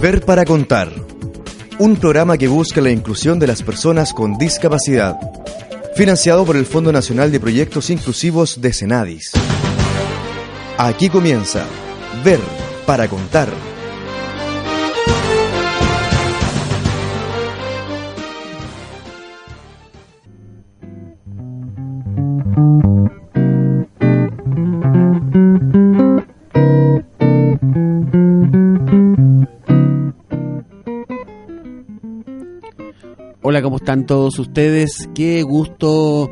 Ver para contar. Un programa que busca la inclusión de las personas con discapacidad. Financiado por el Fondo Nacional de Proyectos Inclusivos de Senadis. Aquí comienza Ver para contar. Están todos ustedes? Qué gusto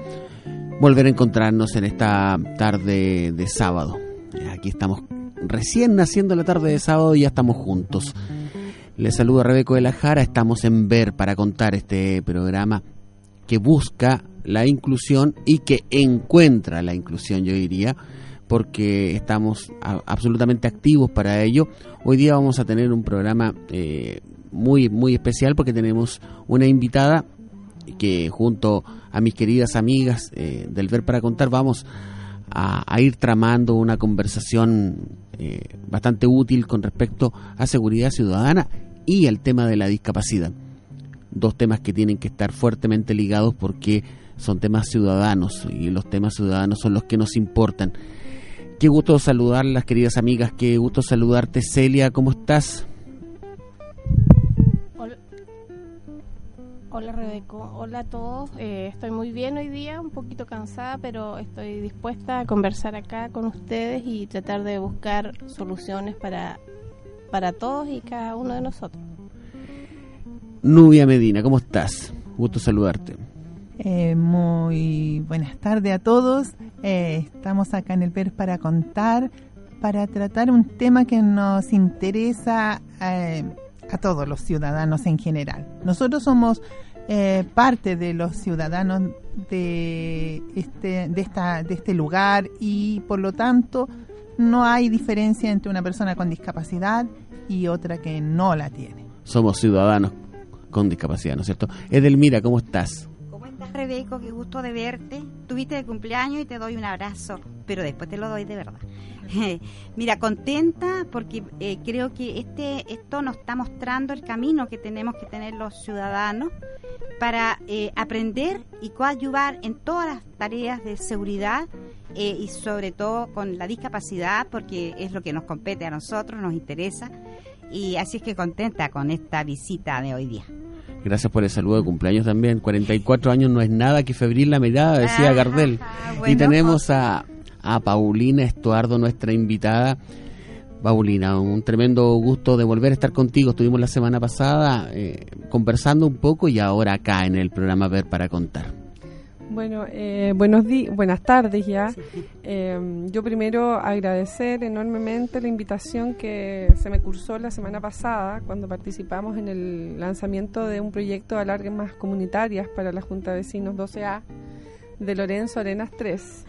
volver a encontrarnos en esta tarde de sábado. Aquí estamos recién naciendo la tarde de sábado y ya estamos juntos. Les saludo a Rebeco de la Jara, estamos en Ver para contar este programa que busca la inclusión y que encuentra la inclusión, yo diría, porque estamos absolutamente activos para ello. Hoy día vamos a tener un programa eh, muy, muy especial porque tenemos una invitada que junto a mis queridas amigas eh, del Ver para Contar vamos a, ir tramando una conversación eh, bastante útil con respecto a seguridad ciudadana y al tema de la discapacidad. Dos temas que tienen que estar fuertemente ligados porque son temas ciudadanos y los temas ciudadanos son los que nos importan. Qué gusto saludar las queridas amigas, qué gusto saludarte Celia, ¿cómo estás? Hola Rebeco, hola a todos. Eh, estoy muy bien hoy día, un poquito cansada, pero estoy dispuesta a conversar acá con ustedes y tratar de buscar soluciones para, para todos y cada uno de nosotros. Nubia Medina, ¿cómo estás? Gusto saludarte. Eh, muy buenas tardes a todos. Eh, estamos acá en el Ver para contar, para tratar un tema que nos interesa a todos los ciudadanos en general. Nosotros somos eh, parte de los ciudadanos de este, de, esta, de este lugar y por lo tanto no hay diferencia entre una persona con discapacidad y otra que no la tiene. Somos ciudadanos con discapacidad, ¿no es cierto? Edelmira, ¿cómo estás? ¿Cómo estás, Rebeco? Qué gusto de verte. Tuviste de cumpleaños y te doy un abrazo, pero después te lo doy de verdad. Mira, contenta porque eh, creo que este esto nos está mostrando el camino que tenemos que tener los ciudadanos para eh, aprender y coadyuvar en todas las tareas de seguridad eh, y sobre todo con la discapacidad porque es lo que nos compete a nosotros, nos interesa y así es que contenta con esta visita de hoy día. Gracias por el saludo de cumpleaños también. 44 años no es nada que febril la mirada, decía Gardel. y tenemos a a Paulina Estuardo, nuestra invitada. Paulina, un tremendo gusto de volver a estar contigo. Estuvimos la semana pasada eh, conversando un poco y ahora acá en el programa Ver para Contar. Bueno, eh, buenos días, buenas tardes ya. Eh, yo primero agradecer enormemente la invitación que se me cursó la semana pasada cuando participamos en el lanzamiento de un proyecto de alarmas comunitarias para la Junta de Vecinos 12A de Lorenzo Arenas 3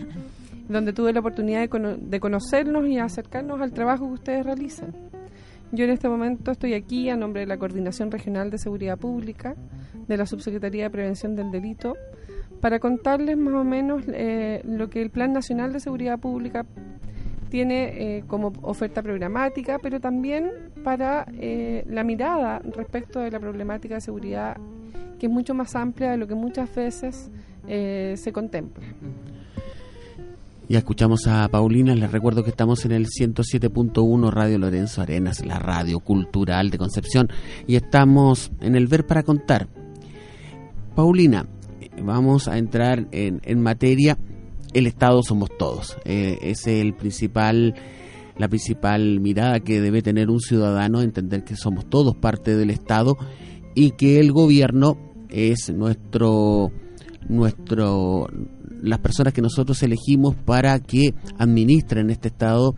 donde tuve la oportunidad de, conocernos y acercarnos al trabajo que ustedes realizan. Yo en este momento estoy aquí a nombre de la Coordinación Regional de Seguridad Pública, de la Subsecretaría de Prevención del Delito, para contarles más o menos eh, lo que el Plan Nacional de Seguridad Pública tiene eh, como oferta programática, pero también para eh, la mirada respecto de la problemática de seguridad, que es mucho más amplia de lo que muchas veces se contempla. Ya escuchamos a Paulina, les recuerdo que estamos en el 107.1 Radio Lorenzo Arenas, la radio cultural de Concepción, y estamos en el Ver para Contar. Paulina, vamos a entrar en, materia, el Estado somos todos, eh, es el principal, la principal mirada que debe tener un ciudadano, entender que somos todos parte del Estado y que el gobierno es nuestro nuestro las personas que nosotros elegimos para que administren este Estado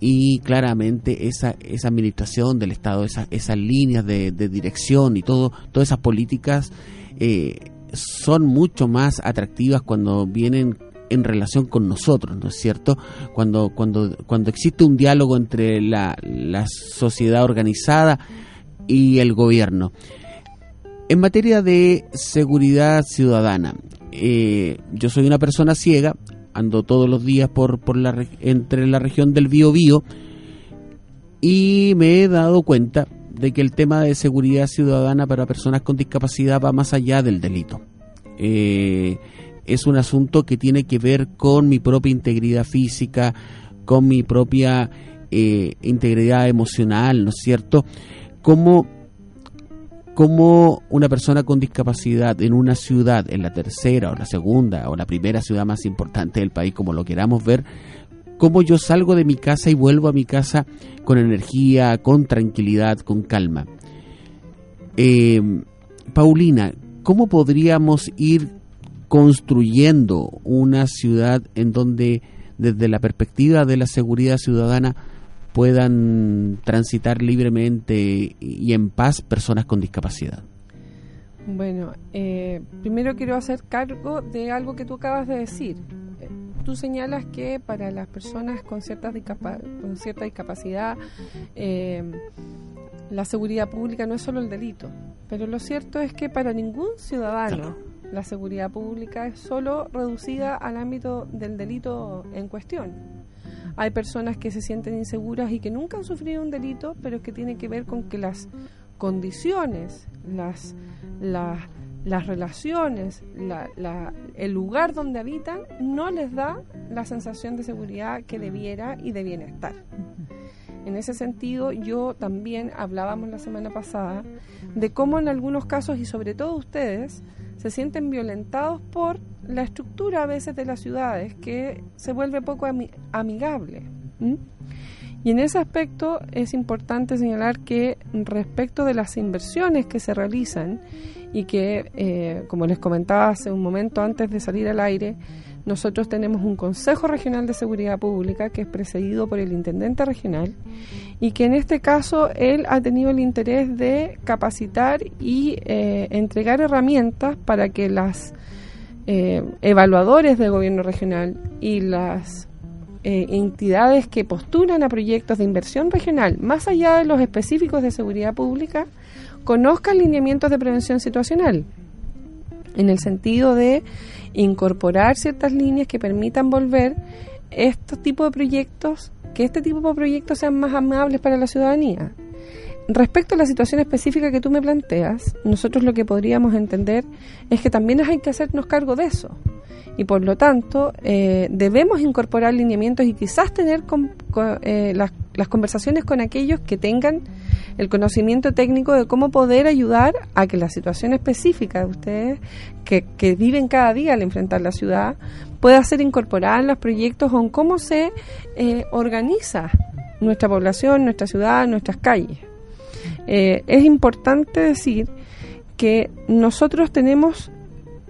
y claramente esa, esa administración del Estado, esa, esas líneas de, dirección y todo, todas esas políticas eh, son mucho más atractivas cuando vienen en relación con nosotros, ¿no es cierto? Cuando, cuando, cuando existe un diálogo entre la, la sociedad organizada y el gobierno. En materia de seguridad ciudadana, eh, yo soy una persona ciega, ando todos los días por, por la, entre la región del Biobío y me he dado cuenta de que el tema de seguridad ciudadana para personas con discapacidad va más allá del delito. Eh, es un asunto que tiene que ver con mi propia integridad física, con mi propia eh, integridad emocional, ¿no es cierto? Como una persona con discapacidad en una ciudad, en la tercera o la segunda o la primera ciudad más importante del país, como lo queramos ver, cómo yo salgo de mi casa y vuelvo a mi casa con energía, con tranquilidad, con calma. Eh, Paulina, ¿cómo podríamos ir construyendo una ciudad en donde desde la perspectiva de la seguridad ciudadana puedan transitar libremente y en paz personas con discapacidad? Bueno, eh, primero quiero hacer cargo de algo que tú acabas de decir. Tú señalas que para las personas con, ciertas con cierta discapacidad eh, la seguridad pública no es solo el delito, pero lo cierto es que para ningún ciudadano la seguridad pública es solo reducida al ámbito del delito en cuestión. Hay personas que se sienten inseguras y que nunca han sufrido un delito, pero que tiene que ver con que las condiciones, las, las relaciones, el lugar donde habitan no les da la sensación de seguridad que debiera y de bienestar. En ese sentido, yo también hablábamos la semana pasada de cómo en algunos casos, y sobre todo ustedes, se sienten violentados por la estructura a veces de las ciudades que se vuelve poco amigable. Y en ese aspecto es importante señalar que respecto de las inversiones que se realizan y que, eh, como les comentaba hace un momento antes de salir al aire, nosotros tenemos un Consejo Regional de Seguridad Pública que es precedido por el Intendente Regional y que en este caso él ha tenido el interés de capacitar y eh, entregar herramientas para que las eh, evaluadores del gobierno regional y las eh, entidades que postulan a proyectos de inversión regional, más allá de los específicos de seguridad pública, conozcan lineamientos de prevención situacional, en el sentido de incorporar ciertas líneas que permitan volver estos tipos de proyectos, que este tipo de proyectos sean más amables para la ciudadanía. Respecto a la situación específica que tú me planteas, nosotros lo que podríamos entender es que también hay que hacernos cargo de eso. Y por lo tanto, eh, debemos incorporar lineamientos y quizás tener eh, las, las conversaciones con aquellos que tengan el conocimiento técnico de cómo poder ayudar a que la situación específica de ustedes, que, que viven cada día al enfrentar la ciudad, pueda ser incorporada en los proyectos o en cómo se eh, organiza nuestra población, nuestra ciudad, nuestras calles. Eh, es importante decir que nosotros tenemos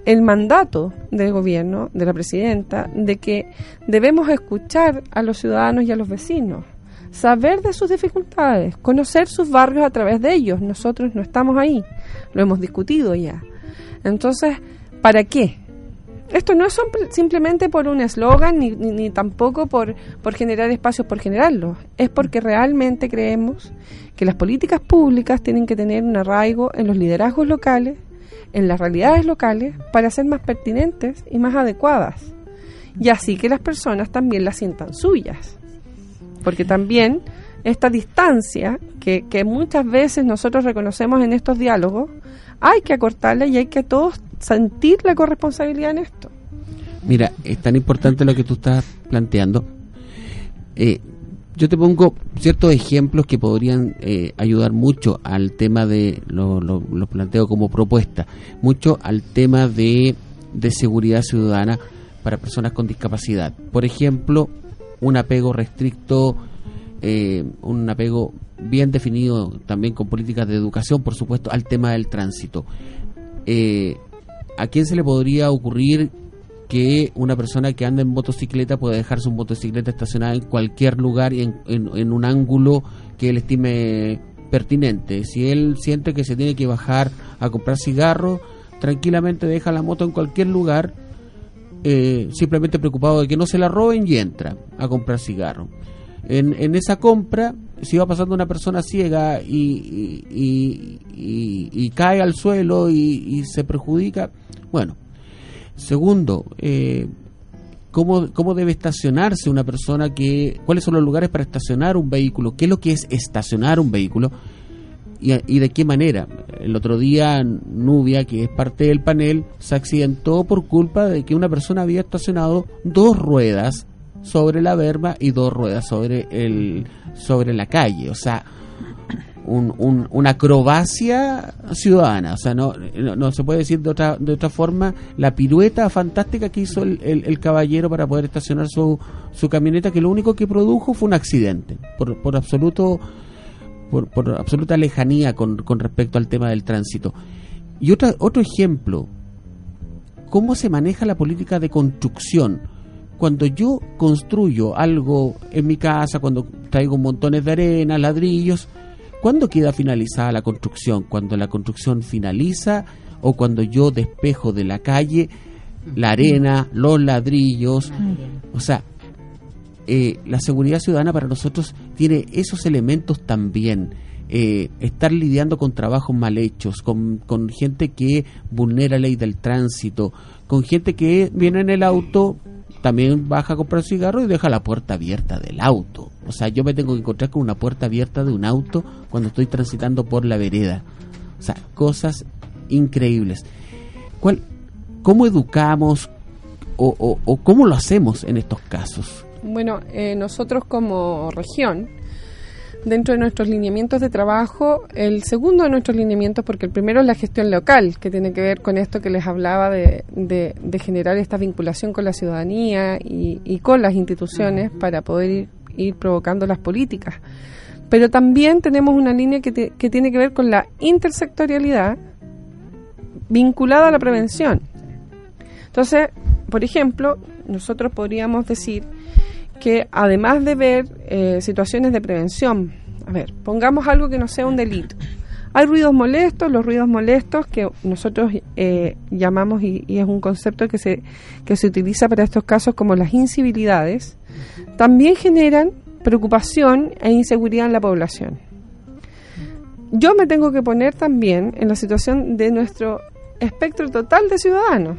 el mandato del gobierno, de la presidenta, de que debemos escuchar a los ciudadanos y a los vecinos saber de sus dificultades, conocer sus barrios a través de ellos. Nosotros no estamos ahí, lo hemos discutido ya. Entonces, ¿para qué? Esto no es simplemente por un eslogan ni, ni, tampoco por, por generar espacios por generarlos. Es porque realmente creemos que las políticas públicas tienen que tener un arraigo en los liderazgos locales, en las realidades locales, para ser más pertinentes y más adecuadas. Y así que las personas también las sientan suyas porque también esta distancia que, que muchas veces nosotros reconocemos en estos diálogos, hay que acortarla y hay que todos sentir la corresponsabilidad en esto. Mira, es tan importante lo que tú estás planteando. Eh, yo te pongo ciertos ejemplos que podrían eh, ayudar mucho al tema de, lo, lo, planteo como propuesta, mucho al tema de, de seguridad ciudadana para personas con discapacidad. Por ejemplo, un apego restricto, eh, un apego bien definido también con políticas de educación, por supuesto, al tema del tránsito. Eh, ¿A quién se le podría ocurrir que una persona que anda en motocicleta pueda dejar su motocicleta estacionada en cualquier lugar y en, en un ángulo que él estime pertinente? Si él siente que se tiene que bajar a comprar cigarros, tranquilamente deja la moto en cualquier lugar eh, simplemente preocupado de que no se la roben y entra a comprar cigarro. En, en esa compra, si va pasando una persona ciega y, y, cae al suelo y, se perjudica, bueno. Segundo, eh, ¿cómo, ¿cómo debe estacionarse una persona? que ¿Cuáles son los lugares para estacionar un vehículo? ¿Qué es lo que es estacionar un vehículo? y, de qué manera. El otro día Nubia, que es parte del panel, se accidentó por culpa de que una persona había estacionado dos ruedas sobre la verba y dos ruedas sobre el sobre la calle. O sea, un, una acrobacia ciudadana. O sea, no, no, se puede decir de otra, de otra forma la pirueta fantástica que hizo el, caballero para poder estacionar su, su camioneta, que lo único que produjo fue un accidente, por, por absoluto por, por absoluta lejanía con, con respecto al tema del tránsito. Y otra, otro ejemplo, cómo se maneja la política de construcción. Cuando yo construyo algo en mi casa, cuando traigo montones de arena, ladrillos, ¿Cuándo queda finalizada la construcción? ¿Cuando la construcción finaliza o cuando yo despejo de la calle la arena, los ladrillos? O sea, eh, la seguridad ciudadana para nosotros tiene esos elementos también. Eh, estar lidiando con trabajos mal hechos, con, con gente que vulnera la ley del tránsito, con gente que viene en el auto, también baja a comprar cigarros y deja la puerta abierta del auto. O sea, yo me tengo que encontrar con una puerta abierta de un auto cuando estoy transitando por la vereda. O sea, cosas increíbles. ¿Cuál, ¿Cómo educamos o, o, cómo lo hacemos en estos casos? Bueno, eh, nosotros como región dentro de nuestros lineamientos de trabajo, el segundo de nuestros lineamientos, porque el primero es la gestión local, que tiene que ver con esto que les hablaba de, de, generar esta vinculación con la ciudadanía y, con las instituciones para poder ir, provocando las políticas. Pero también tenemos una línea que, que tiene que ver con la intersectorialidad vinculada a la prevención. Entonces, por ejemplo, nosotros podríamos decir que además de ver eh, situaciones de prevención, a ver, pongamos algo que no sea un delito. Hay ruidos molestos, los ruidos molestos que nosotros eh, llamamos y, es un concepto que se, que se utiliza para estos casos como las incivilidades, también generan preocupación e inseguridad en la población. Yo me tengo que poner también en la situación de nuestro espectro total de ciudadanos.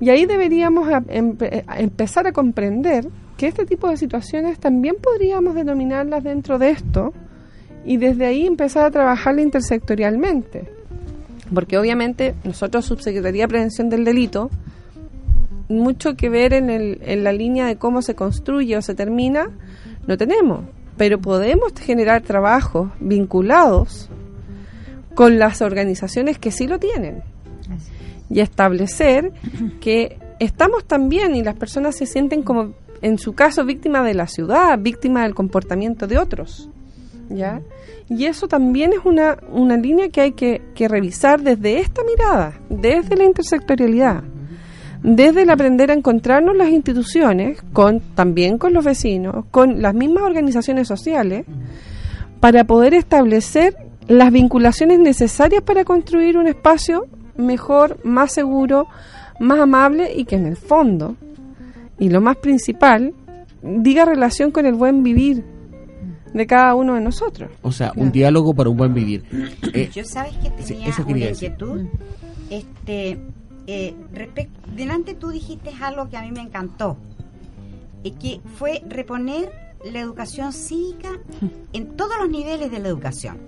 Y ahí deberíamos empezar a comprender que este tipo de situaciones también podríamos denominarlas dentro de esto y desde ahí empezar a trabajarla intersectorialmente. Porque obviamente nosotros, Subsecretaría de Prevención del Delito, mucho que ver en, el, en la línea de cómo se construye o se termina, no tenemos. Pero podemos generar trabajos vinculados con las organizaciones que sí lo tienen. Y establecer que estamos también y las personas se sienten como en su caso víctima de la ciudad, víctima del comportamiento de otros. ¿Ya? Y eso también es una, una línea que hay que, que revisar desde esta mirada, desde la intersectorialidad, desde el aprender a encontrarnos las instituciones, con, también con los vecinos, con las mismas organizaciones sociales, para poder establecer las vinculaciones necesarias para construir un espacio mejor, más seguro, más amable y que en el fondo y lo más principal, diga relación con el buen vivir de cada uno de nosotros. O sea, un diálogo para un buen vivir. Eh, Yo sabes que tenía una inquietud. Este, eh, delante tú dijiste algo que a mí me encantó, y que fue reponer la educación cívica en todos los niveles de la educación.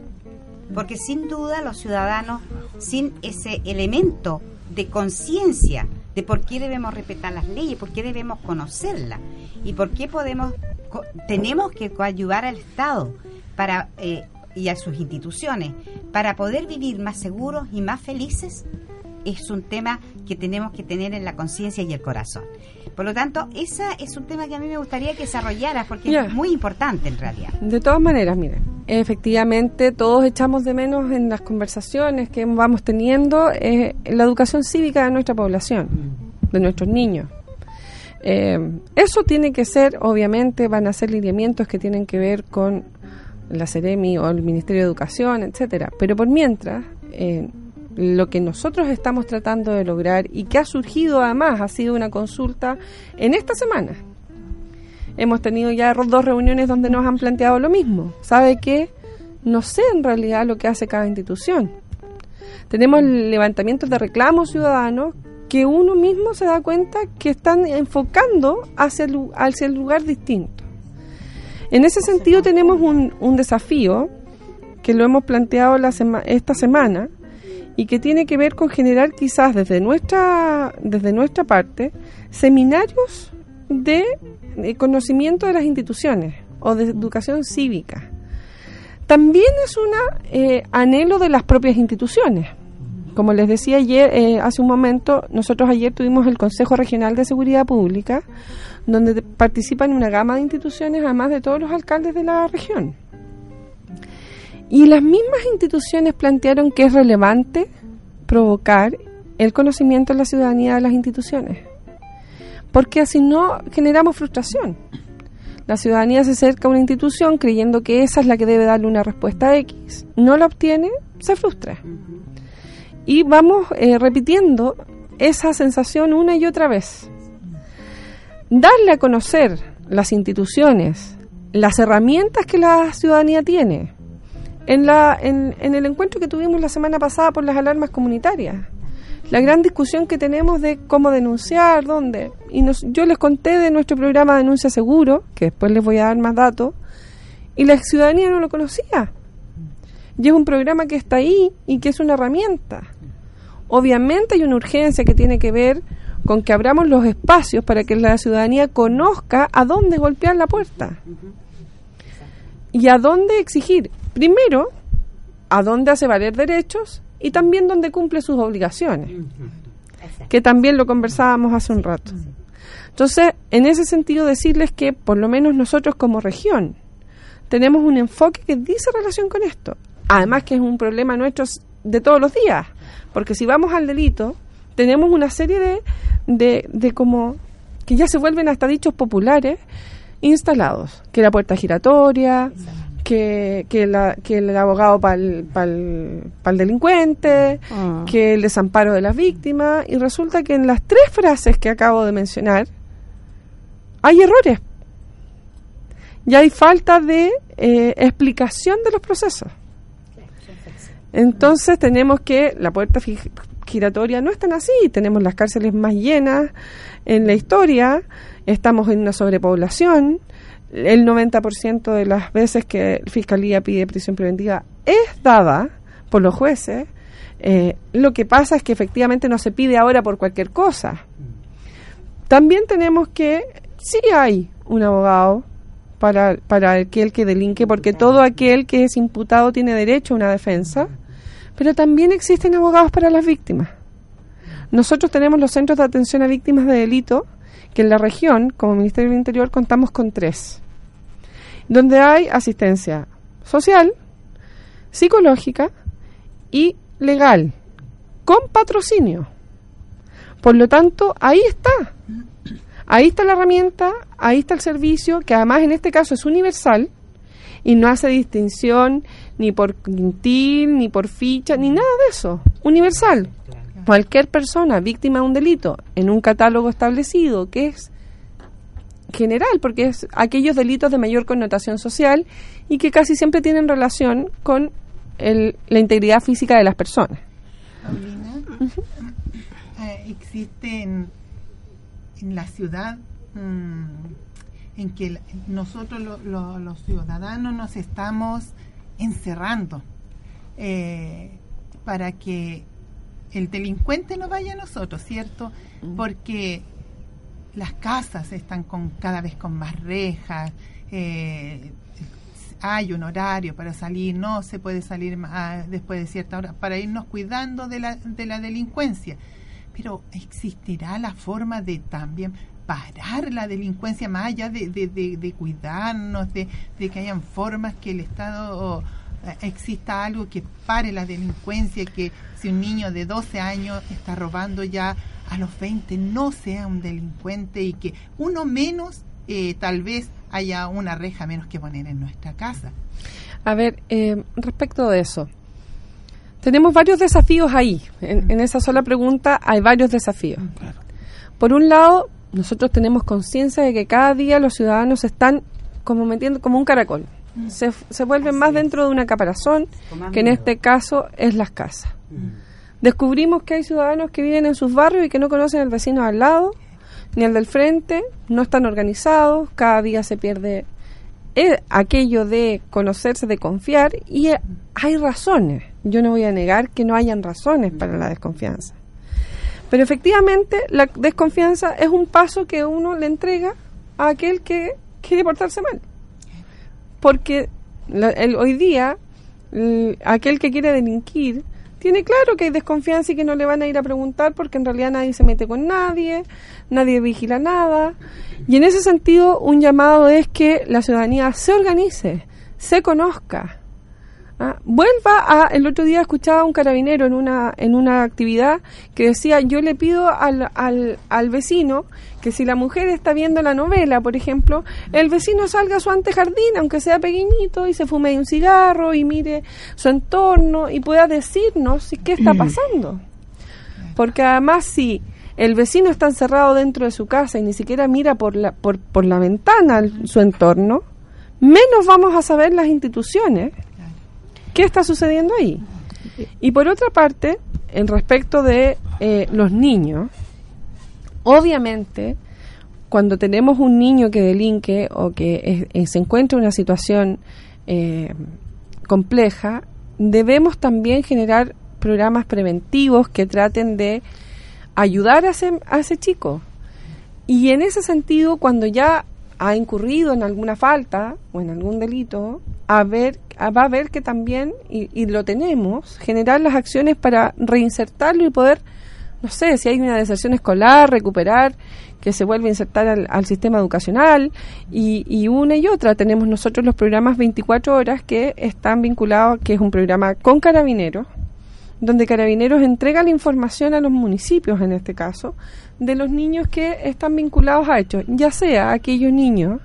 Porque sin duda los ciudadanos, sin ese elemento de conciencia de por qué debemos respetar las leyes, por qué debemos conocerlas y por qué podemos tenemos que ayudar al Estado para eh, y a sus instituciones para poder vivir más seguros y más felices es un tema que tenemos que tener en la conciencia y el corazón. Por lo tanto, ese es un tema que a mí me gustaría que desarrollaras porque es muy importante en realidad. De todas maneras, miren, efectivamente todos echamos de menos en las conversaciones que vamos teniendo eh, la educación cívica de nuestra población, de nuestros niños. Eh, eso tiene que ser, obviamente, van a ser lineamientos que tienen que ver con la CEREMI o el Ministerio de Educación, etcétera. Pero por mientras, eh, lo que nosotros estamos tratando de lograr y que ha surgido además, ha sido una consulta en esta semana. Hemos tenido ya dos reuniones donde nos han planteado lo mismo. ¿Sabe qué? No sé en realidad lo que hace cada institución. Tenemos levantamientos de reclamos ciudadanos que uno mismo se da cuenta que están enfocando hacia el, hacia el lugar distinto. En ese sentido tenemos un, un desafío que lo hemos planteado la esta semana y que tiene que ver con generar quizás desde nuestra desde nuestra parte seminarios de, conocimiento de las instituciones o de educación cívica. También es un eh, anhelo de las propias instituciones. Como les decía ayer, eh, hace un momento, nosotros ayer tuvimos el Consejo Regional de Seguridad Pública, donde participan una gama de instituciones, además de todos los alcaldes de la región. Y las mismas instituciones plantearon que es relevante provocar el conocimiento en la ciudadanía de las instituciones, porque así no generamos frustración. La ciudadanía se acerca a una institución creyendo que esa es la que debe darle una respuesta X, no la obtiene, se frustra. Y vamos eh, repitiendo esa sensación una y otra vez. Darle a conocer las instituciones, las herramientas que la ciudadanía tiene, en, la, en, el encuentro que tuvimos la semana pasada por las alarmas comunitarias, la gran discusión que tenemos de cómo denunciar, dónde. Y nos, yo les conté de nuestro programa Denuncia Seguro, que después les voy a dar más datos, y la ciudadanía no lo conocía. Y es un programa que está ahí y que es una herramienta. Obviamente hay una urgencia que tiene que ver con que abramos los espacios para que la ciudadanía conozca a dónde golpear la puerta y a dónde exigir. Primero, a dónde hace valer derechos y también dónde cumple sus obligaciones, que también lo conversábamos hace un rato. Entonces, en ese sentido, decirles que por lo menos nosotros como región tenemos un enfoque que dice relación con esto. Además que es un problema nuestro de todos los días, porque si vamos al delito, tenemos una serie de, de, de como que ya se vuelven hasta dichos populares instalados, que la puerta giratoria, que, que, la, que el abogado para el, delincuente, ah. que el desamparo de las víctimas, y resulta que en las tres frases que acabo de mencionar hay errores. Y hay falta de eh, explicación de los procesos. Entonces tenemos que la puerta giratoria no es tan así, tenemos las cárceles más llenas en la historia, estamos en una sobrepoblación, el 90% de las veces que Fiscalía pide prisión preventiva es dada por los jueces. Eh, lo que pasa es que efectivamente no se pide ahora por cualquier cosa. También tenemos que, sí hay un abogado para, para aquel que delinque, porque todo aquel que es imputado tiene derecho a una defensa, pero también existen abogados para las víctimas. Nosotros tenemos los centros de atención a víctimas de delito, que en la región, como Ministerio del Interior, contamos con tres, donde hay asistencia social, psicológica y legal, con patrocinio. Por lo tanto, ahí está. Ahí está la herramienta, ahí está el servicio, que además en este caso es universal y no hace distinción ni por quintil, ni por ficha, ni nada de eso. Universal cualquier persona víctima de un delito en un catálogo establecido que es general, porque es aquellos delitos de mayor connotación social y que casi siempre tienen relación con el, la integridad física de las personas. Eh, existe en, la ciudad mm, en que nosotros los ciudadanos nos estamos encerrando eh, para que el delincuente no vaya a nosotros, ¿cierto? Porque las casas están con cada vez con más rejas, eh, hay un horario para salir, no se puede salir después de cierta hora, para irnos cuidando de la, de la delincuencia. Pero existirá la forma de también parar la delincuencia más allá de, de, de, cuidarnos, de, de que hayan formas que el Estado exista algo que pare la delincuencia, que si un niño de 12 años está robando ya a los 20 no sea un delincuente y que uno menos eh, tal vez haya una reja menos que poner en nuestra casa. A ver, eh, respecto de eso, tenemos varios desafíos ahí. En, en, esa sola pregunta hay varios desafíos. Por un lado, nosotros tenemos conciencia de que cada día los ciudadanos están como metiendo como un caracol se, se vuelven más dentro de una caparazón, que en este caso es las casas. Mm. Descubrimos que hay ciudadanos que viven en sus barrios y que no conocen al vecino al lado, ni al del frente, no están organizados, cada día se pierde es aquello de conocerse, de confiar, y eh, hay razones. Yo no voy a negar que no hayan razones para la desconfianza. Pero efectivamente, la desconfianza es un paso que uno le entrega a aquel que quiere portarse mal. Porque el, hoy día, aquel que quiere delinquir, tiene claro que hay desconfianza y que no le van a ir a preguntar porque en realidad nadie se mete con nadie, nadie vigila nada. Y en ese sentido, un llamado es que la ciudadanía se organice, se conozca, ¿ah? vuelva a el otro día escuchaba a un carabinero en una en una actividad que decía yo le pido al, al, al vecino que si la mujer está viendo la novela por ejemplo el vecino salga a su antejardín aunque sea pequeñito y se fume un cigarro y mire su entorno y pueda decirnos qué está pasando porque además si el vecino está encerrado dentro de su casa y ni siquiera mira por la por, por la ventana su entorno menos vamos a saber las instituciones ¿Qué está sucediendo ahí? Y por otra parte, en respecto de eh, los niños, obviamente, cuando tenemos un niño que delinque o que se encuentra en una situación eh, compleja, debemos también generar programas preventivos que traten de ayudar a ese, a ese chico. Y en ese sentido, cuando ya ha incurrido en alguna falta o en algún delito, a va a ver que también, y, lo tenemos, generar las acciones para reinsertarlo y poder, no sé, si hay una deserción escolar, recuperar, que se vuelva a insertar al, sistema educacional, y, y, una y otra. Tenemos nosotros los programas 24 horas que están vinculados, que es un programa con carabineros, donde Carabineros entrega la información a los municipios, en este caso, de los niños que están vinculados a hechos, ya sea aquellos niños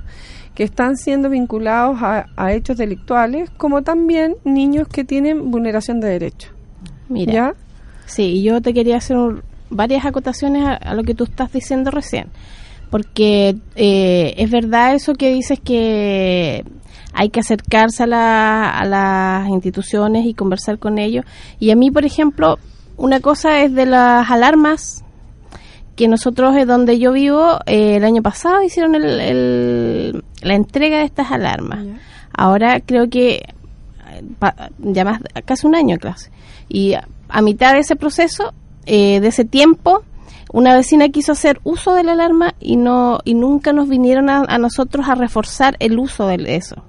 que están siendo vinculados a, hechos delictuales, como también niños que tienen vulneración de derechos. Mira, ¿Ya? Sí, yo te quería hacer varias acotaciones a, lo que tú estás diciendo recién, porque eh, es verdad eso que dices que hay que acercarse a, a las instituciones y conversar con ellos. Y a mí, por ejemplo, una cosa es de las alarmas que nosotros es donde yo vivo eh, el año pasado hicieron el, la entrega de estas alarmas. Ahora creo que ya más casi un año clase. Y a, mitad de ese proceso eh, de ese tiempo una vecina quiso hacer uso de la alarma y no y nunca nos vinieron a, a nosotros a reforzar el uso de eso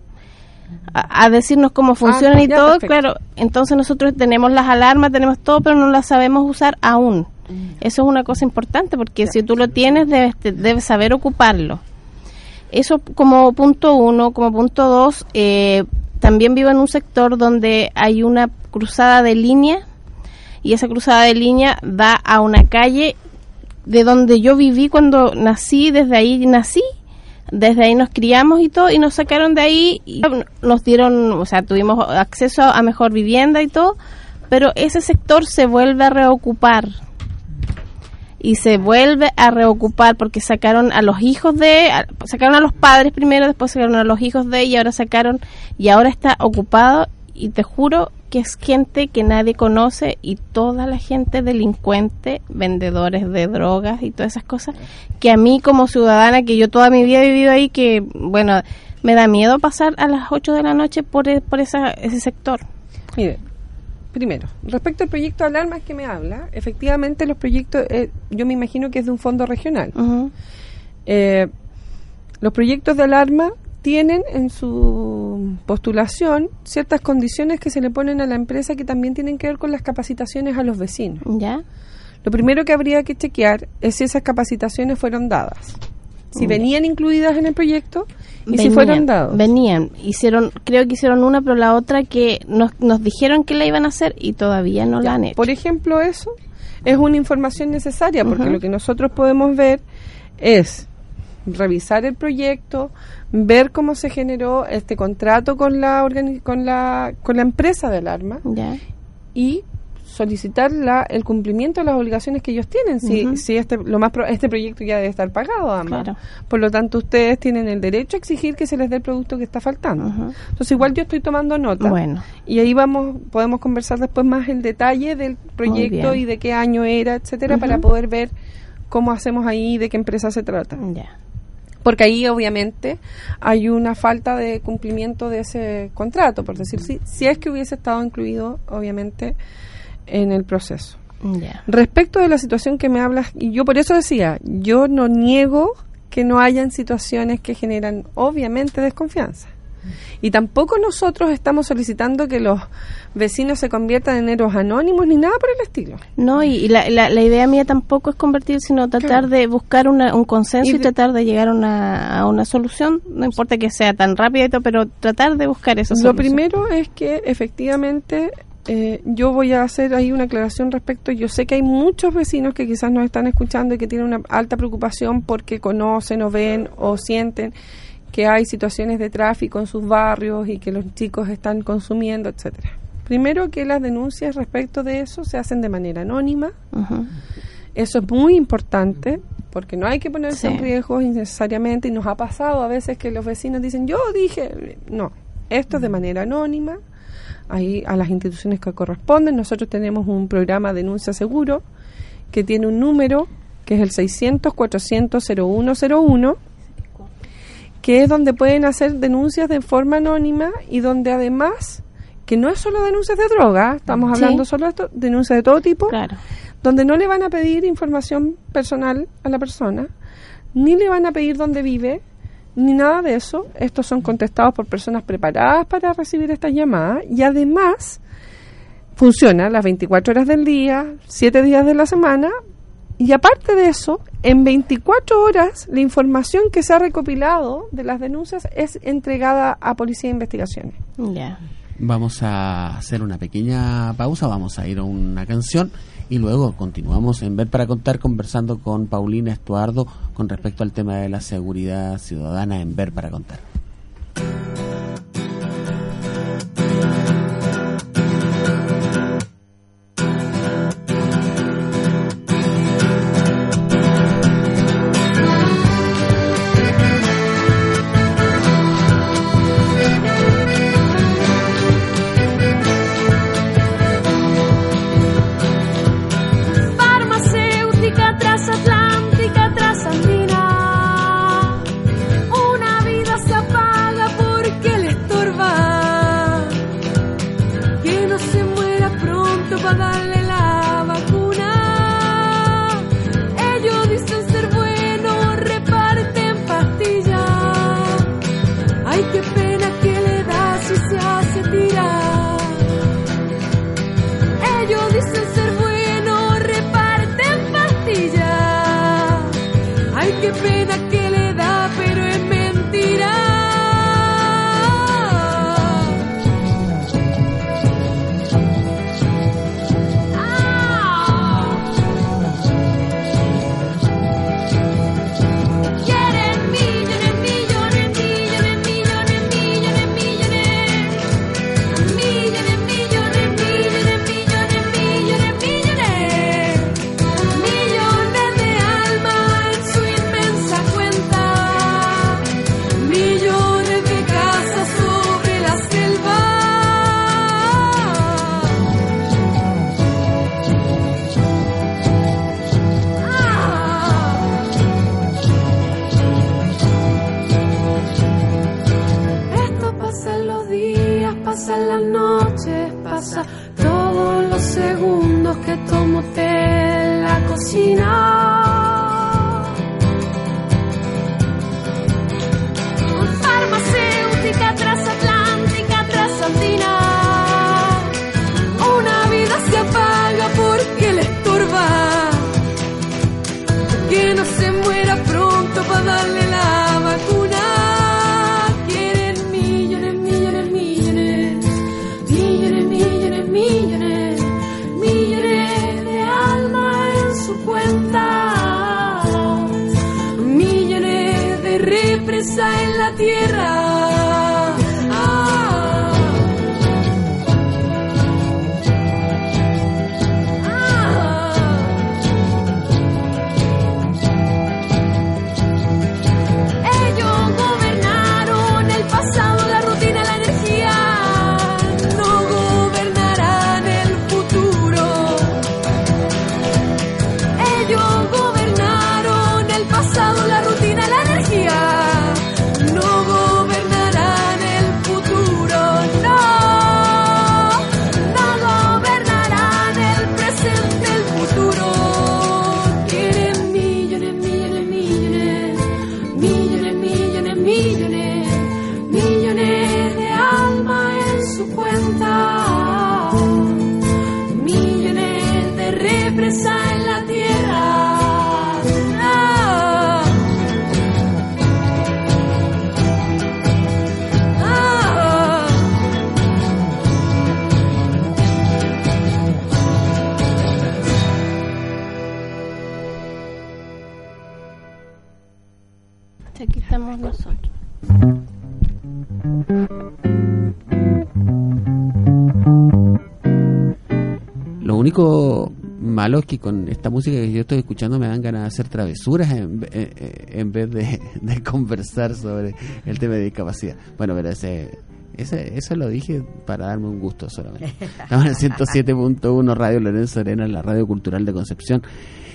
a, decirnos cómo ah, funcionan y todo, claro, entonces nosotros tenemos las alarmas, tenemos todo, pero no las sabemos usar aún. Mm. Eso es una cosa importante porque si tú lo tienes debes, debes saber ocuparlo. Eso como punto uno, como punto dos, eh, también vivo en un sector donde hay una cruzada de línea y esa cruzada de línea da a una calle de donde yo viví cuando nací, desde ahí nací desde ahí nos criamos y todo y nos sacaron de ahí y nos dieron, o sea, tuvimos acceso a mejor vivienda y todo, pero ese sector se vuelve a reocupar. Y se vuelve a reocupar porque sacaron a los hijos de sacaron a los padres primero, después sacaron a los hijos de y ahora sacaron y ahora está ocupado y te juro que es gente que nadie conoce y toda la gente delincuente, vendedores de drogas y todas esas cosas, que a mí como ciudadana, que yo toda mi vida he vivido ahí, que bueno, me da miedo pasar a las 8 de la noche por, e, por esa, ese sector. Mire, primero, respecto al proyecto de alarmas que me habla, efectivamente los proyectos, eh, yo me imagino que es de un fondo regional. Eh, los proyectos de alarma tienen en su postulación ciertas condiciones que se le ponen a la empresa que también tienen que ver con las capacitaciones a los vecinos. ¿Ya? Lo primero que habría que chequear es si esas capacitaciones fueron dadas. Si venían incluidas en el proyecto y si fueron dadas. Venían, hicieron, creo que hicieron una, pero la otra que nos, nos dijeron que la iban a hacer y todavía no la han hecho. Por ejemplo, eso es una información necesaria porque lo que nosotros podemos ver es revisar el proyecto, ver cómo se generó este contrato con la con la con la empresa del arma y solicitar la, el cumplimiento de las obligaciones que ellos tienen si, si este lo más este proyecto ya debe estar pagado además. Por lo tanto ustedes tienen el derecho a exigir que se les dé el producto que está faltando. Entonces igual yo estoy tomando nota. Bueno. y ahí vamos podemos conversar después más el detalle del proyecto y de qué año era etcétera para poder ver cómo hacemos ahí de qué empresa se trata. Ya porque ahí obviamente hay una falta de cumplimiento de ese contrato, por decir sí, si es que hubiese estado incluido obviamente en el proceso. Respecto de la situación que me hablas, y yo por eso decía, yo no niego que no hayan situaciones que generan obviamente desconfianza. Y tampoco nosotros estamos solicitando que los vecinos se conviertan en héroes anónimos ni nada por el estilo. No, y, la, la, idea mía tampoco es convertir, sino tratar de buscar un consenso y, tratar de llegar una, a una solución, no importa que sea tan rápido, pero tratar de buscar esa solución. Lo primero es que efectivamente eh, yo voy a hacer ahí una aclaración respecto. Yo sé que hay muchos vecinos que quizás nos están escuchando y que tienen una alta preocupación porque conocen o ven o sienten que hay situaciones de tráfico en sus barrios y que los chicos están consumiendo, etcétera. Primero que las denuncias respecto de eso se hacen de manera anónima. Eso es muy importante porque no hay que ponerse en riesgo innecesariamente y nos ha pasado a veces que los vecinos dicen, yo dije, no, esto es de manera anónima ahí a las instituciones que corresponden. Nosotros tenemos un programa Denuncia Seguro que tiene un número que es el 600-400-0101, que es donde pueden hacer denuncias de forma anónima y donde además, que no es solo denuncias de droga, estamos hablando solo de esto, denuncias de todo tipo, donde no le van a pedir información personal a la persona, ni le van a pedir dónde vive, ni nada de eso. Estos son contestados por personas preparadas para recibir esta llamada y además funciona las 24 horas del día, 7 días de la semana y aparte de eso, en 24 horas la información que se ha recopilado de las denuncias es entregada a Policía de Investigaciones. Vamos a hacer una pequeña pausa, vamos a ir a una canción y luego continuamos en Ver para Contar conversando con Paulina Estuardo con respecto al tema de la seguridad ciudadana en Ver para Contar. Único malo es que con esta música que yo estoy escuchando me dan ganas de hacer travesuras en, eh, eh, en vez de, conversar sobre el tema de discapacidad. Bueno, pero ese, ese, eso lo dije para darme un gusto solamente. Estamos en el 107.1 Radio Lorenzo Arena, la radio cultural de Concepción.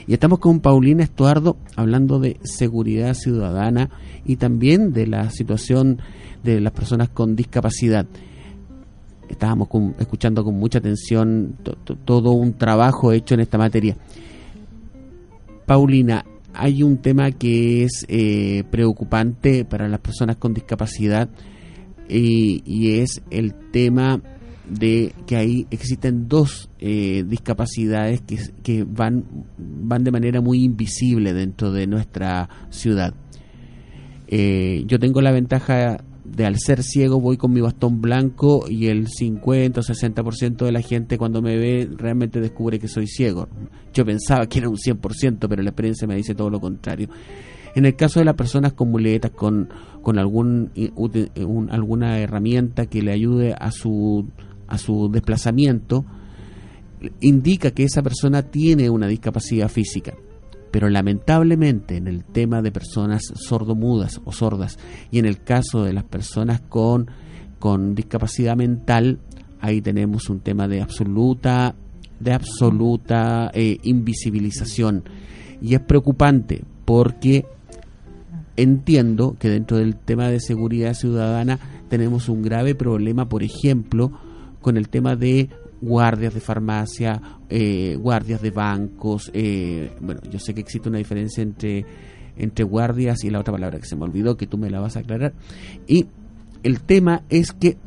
Y estamos con Paulina Estuardo hablando de seguridad ciudadana y también de la situación de las personas con discapacidad estábamos escuchando con mucha atención todo un trabajo hecho en esta materia. Paulina, hay un tema que es eh, preocupante para las personas con discapacidad y es el tema de que ahí existen dos eh, discapacidades que, que, van, van de manera muy invisible dentro de nuestra ciudad. Eh, yo tengo la ventaja de al ser ciego voy con mi bastón blanco y el 50 o 60% de la gente cuando me ve realmente descubre que soy ciego. Yo pensaba que era un 100%, pero la experiencia me dice todo lo contrario. En el caso de las personas con muletas, con, con algún, alguna herramienta que le ayude a su, a su desplazamiento, indica que esa persona tiene una discapacidad física pero lamentablemente en el tema de personas sordomudas o sordas y en el caso de las personas con, con discapacidad mental, ahí tenemos un tema de absoluta, de absoluta eh, invisibilización. Y es preocupante porque entiendo que dentro del tema de seguridad ciudadana tenemos un grave problema, por ejemplo, con el tema de guardias de farmacia, eh, guardias de bancos. Eh, bueno, yo sé que existe una diferencia entre, entre guardias y la otra palabra que se me olvidó, que tú me la vas a aclarar. Y el tema es que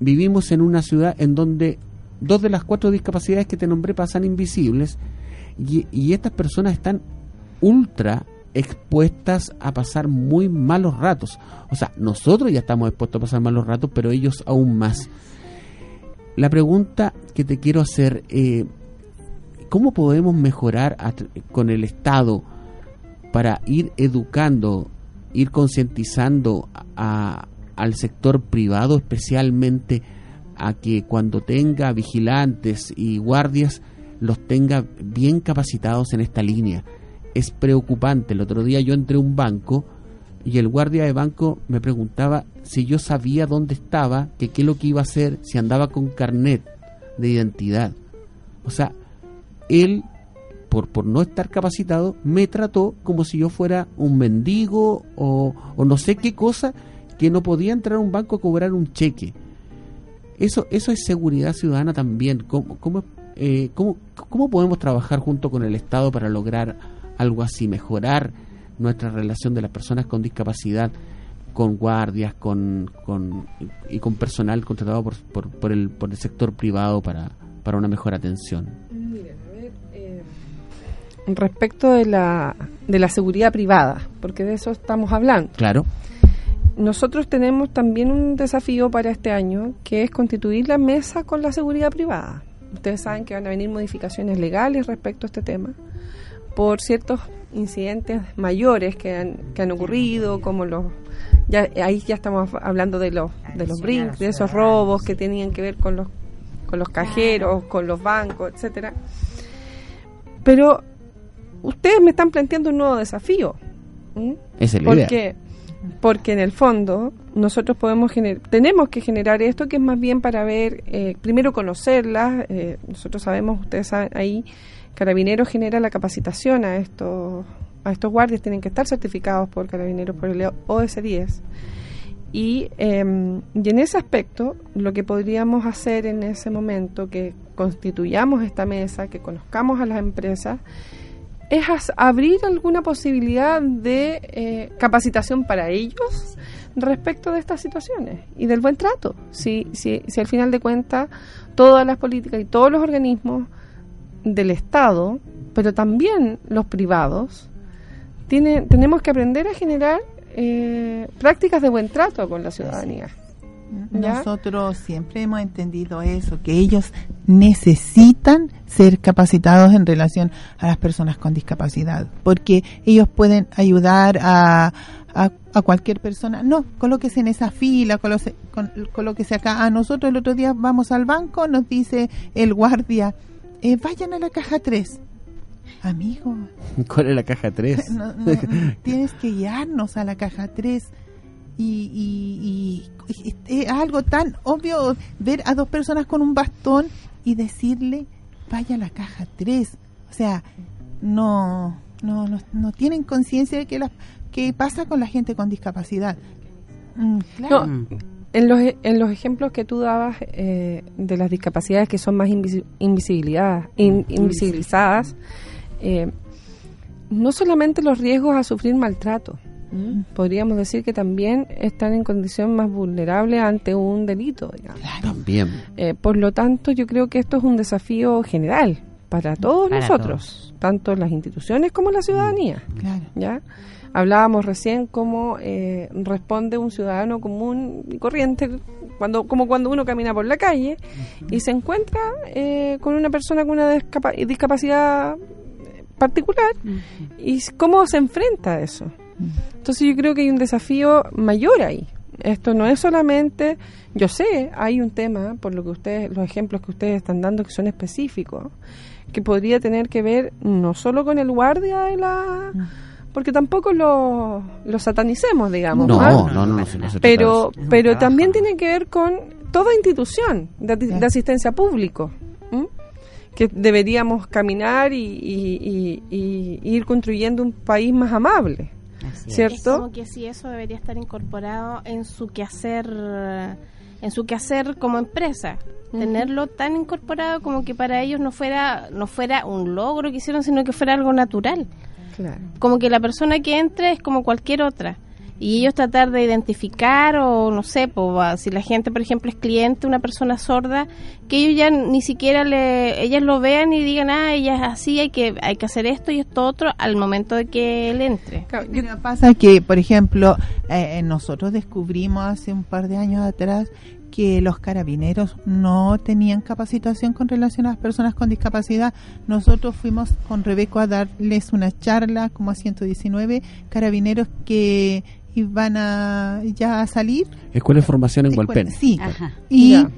vivimos en una ciudad en donde dos de las cuatro discapacidades que te nombré pasan invisibles y, y estas personas están ultra expuestas a pasar muy malos ratos. O sea, nosotros ya estamos expuestos a pasar malos ratos, pero ellos aún más. La pregunta que te quiero hacer, eh, ¿cómo podemos mejorar con el Estado para ir educando, ir concientizando al sector privado especialmente a que cuando tenga vigilantes y guardias los tenga bien capacitados en esta línea? Es preocupante. El otro día yo entré a un banco y el guardia de banco me preguntaba si yo sabía dónde estaba, que qué es lo que iba a hacer, si andaba con carnet de identidad. O sea, él, por, por no estar capacitado, me trató como si yo fuera un mendigo o, no sé qué cosa, que no podía entrar a un banco a cobrar un cheque. Eso, eso es seguridad ciudadana también. ¿Cómo, eh, cómo, cómo podemos trabajar junto con el Estado para lograr algo así, mejorar nuestra relación de las personas con discapacidad con guardias con, con y con personal contratado por, por, el, por el sector privado para, para una mejor atención. Eh, respecto de la, de la seguridad privada, porque de eso estamos hablando. Claro. Nosotros tenemos también un desafío para este año, que es constituir la mesa con la seguridad privada. Ustedes saben que van a venir modificaciones legales respecto a este tema por ciertos incidentes mayores que han, que han ocurrido, como los ya ahí ya estamos hablando de los de los brinks, de esos robos que tenían que ver con los con los cajeros, con los bancos, etcétera. Pero ustedes me están planteando un nuevo desafío. Es el porque porque en el fondo nosotros podemos tenemos que generar esto que es más bien para ver eh, primero conocerlas eh, nosotros sabemos ustedes saben ahí Carabineros genera la capacitación a estos, a estos guardias, tienen que estar certificados por Carabineros por el ODS-10. Y, em, y en ese aspecto, lo que podríamos hacer en ese momento, que constituyamos esta mesa, que conozcamos a las empresas, es abrir alguna posibilidad de eh, capacitación para ellos respecto de estas situaciones y del buen trato. Si, si, si al final de cuentas todas las políticas y todos los organismos del Estado, pero también los privados, tiene, tenemos que aprender a generar eh, prácticas de buen trato con la ciudadanía. Nosotros siempre hemos entendido eso, que ellos necesitan ser capacitados en relación a las personas con discapacidad, porque ellos pueden ayudar a, a cualquier persona, no, colóquese en esa fila, colóquese, colóquese acá. A nosotros el otro día vamos al banco, nos dice el guardia, eh, vayan a la caja 3. Amigo, ¿Cuál es la caja 3? no, no, no, tienes que guiarnos a la caja 3. Y, y- y- y es algo tan obvio ver a dos personas con un bastón y decirle, vaya a la caja 3. O sea, no, no, no, no tienen conciencia de que la, que pasa con la gente con discapacidad. Mm, claro. No, en los, e- en los ejemplos que tú dabas eh, de las discapacidades que son más in- invisibilizadas, eh, no solamente los riesgos a sufrir maltrato, ¿m? podríamos decir que también están en condición más vulnerable ante un delito. digamos. También. Eh, por lo tanto, yo creo que esto es un desafío general para todos Para nosotros, tanto las instituciones como la ciudadanía. Claro. ¿ya? Hablábamos recién cómo eh, responde un ciudadano común y corriente, cuando, como cuando uno camina por la calle y se encuentra eh, con una persona con una discapa- discapacidad particular y cómo se enfrenta a eso. Entonces yo creo que hay un desafío mayor ahí. Esto no es solamente, yo sé, hay un tema, por lo que ustedes, los ejemplos que ustedes están dando que son específicos, que podría tener que ver no solo con el guardia de la... Porque tampoco lo, lo satanicemos, digamos. No, ¿ah? no, no, no, si no pero pero también tiene que ver con toda institución de, de asistencia público ¿m? que deberíamos caminar y, y- y- y ir construyendo un país más amable Así. ¿cierto? Es como que si eso debería estar incorporado en su quehacer, en su quehacer como empresa. Tenerlo tan incorporado como que para ellos no fuera, no fuera un logro que hicieron, sino que fuera algo natural. Claro Como que la persona que entre es como cualquier otra. Y ellos tratar de identificar o no sé, po, si la gente, por ejemplo, es cliente, una persona sorda, que ellos ya ni siquiera le, ellas lo vean y digan, ah, ella es así, hay que, hay que hacer esto y esto otro al momento de que él entre. Claro, yo- pasa que, por ejemplo, eh, nosotros descubrimos hace un par de años atrás que los carabineros no tenían capacitación con relación a las personas con discapacidad. Nosotros fuimos con Rebeco a darles una charla como a 119 carabineros que iban a ya a salir. Escuela de formación en Hualpén. Sí, Ajá. y, Ya.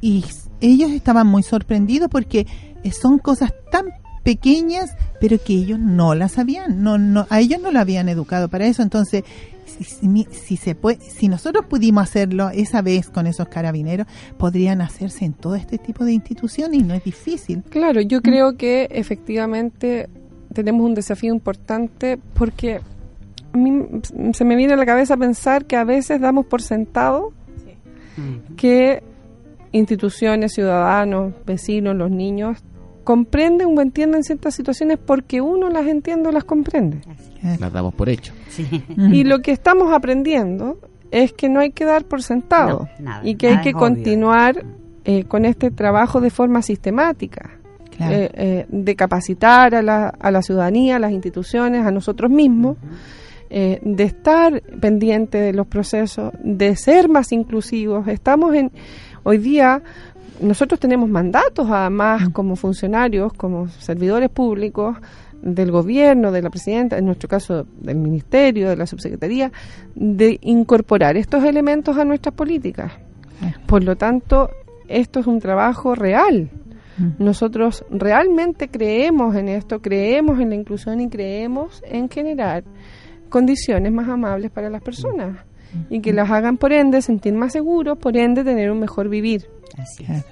y ellos estaban muy sorprendidos porque eh, son cosas tan pequeñas, pero que ellos no las sabían, no, no, a ellos no lo habían educado para eso. Entonces, si, si mi- si se puede, si nosotros pudimos hacerlo esa vez con esos carabineros, podrían hacerse en todo este tipo de instituciones y no es difícil. Claro, yo creo que efectivamente tenemos un desafío importante porque a mí se me viene a la cabeza pensar que a veces damos por sentado Mm. que instituciones, ciudadanos, vecinos, los niños comprenden o entienden ciertas situaciones porque uno las entiende o las comprende. Así Las damos por hecho. Sí. Y lo que estamos aprendiendo es que no hay que dar por sentado No, nada, y que hay que continuar eh, con este trabajo de forma sistemática. Claro. eh, eh, de capacitar a la, a la ciudadanía, a las instituciones, a nosotros mismos, eh, de estar pendiente de los procesos, de ser más inclusivos. Estamos en, hoy día, nosotros tenemos mandatos además como funcionarios, como servidores públicos del gobierno, de la presidenta, en nuestro caso del ministerio, de la subsecretaría, de incorporar estos elementos a nuestras políticas. Por lo tanto, esto es un trabajo real. Nosotros realmente creemos en esto, creemos en la inclusión y creemos en generar condiciones más amables para las personas y que las hagan por ende sentir más seguros, por ende tener un mejor vivir. Así es.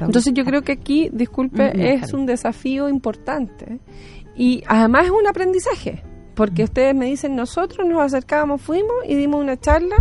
Entonces yo creo que aquí, disculpe, Mm, es un desafío importante y además es un aprendizaje, porque ustedes me dicen, nosotros nos acercábamos, fuimos y dimos una charla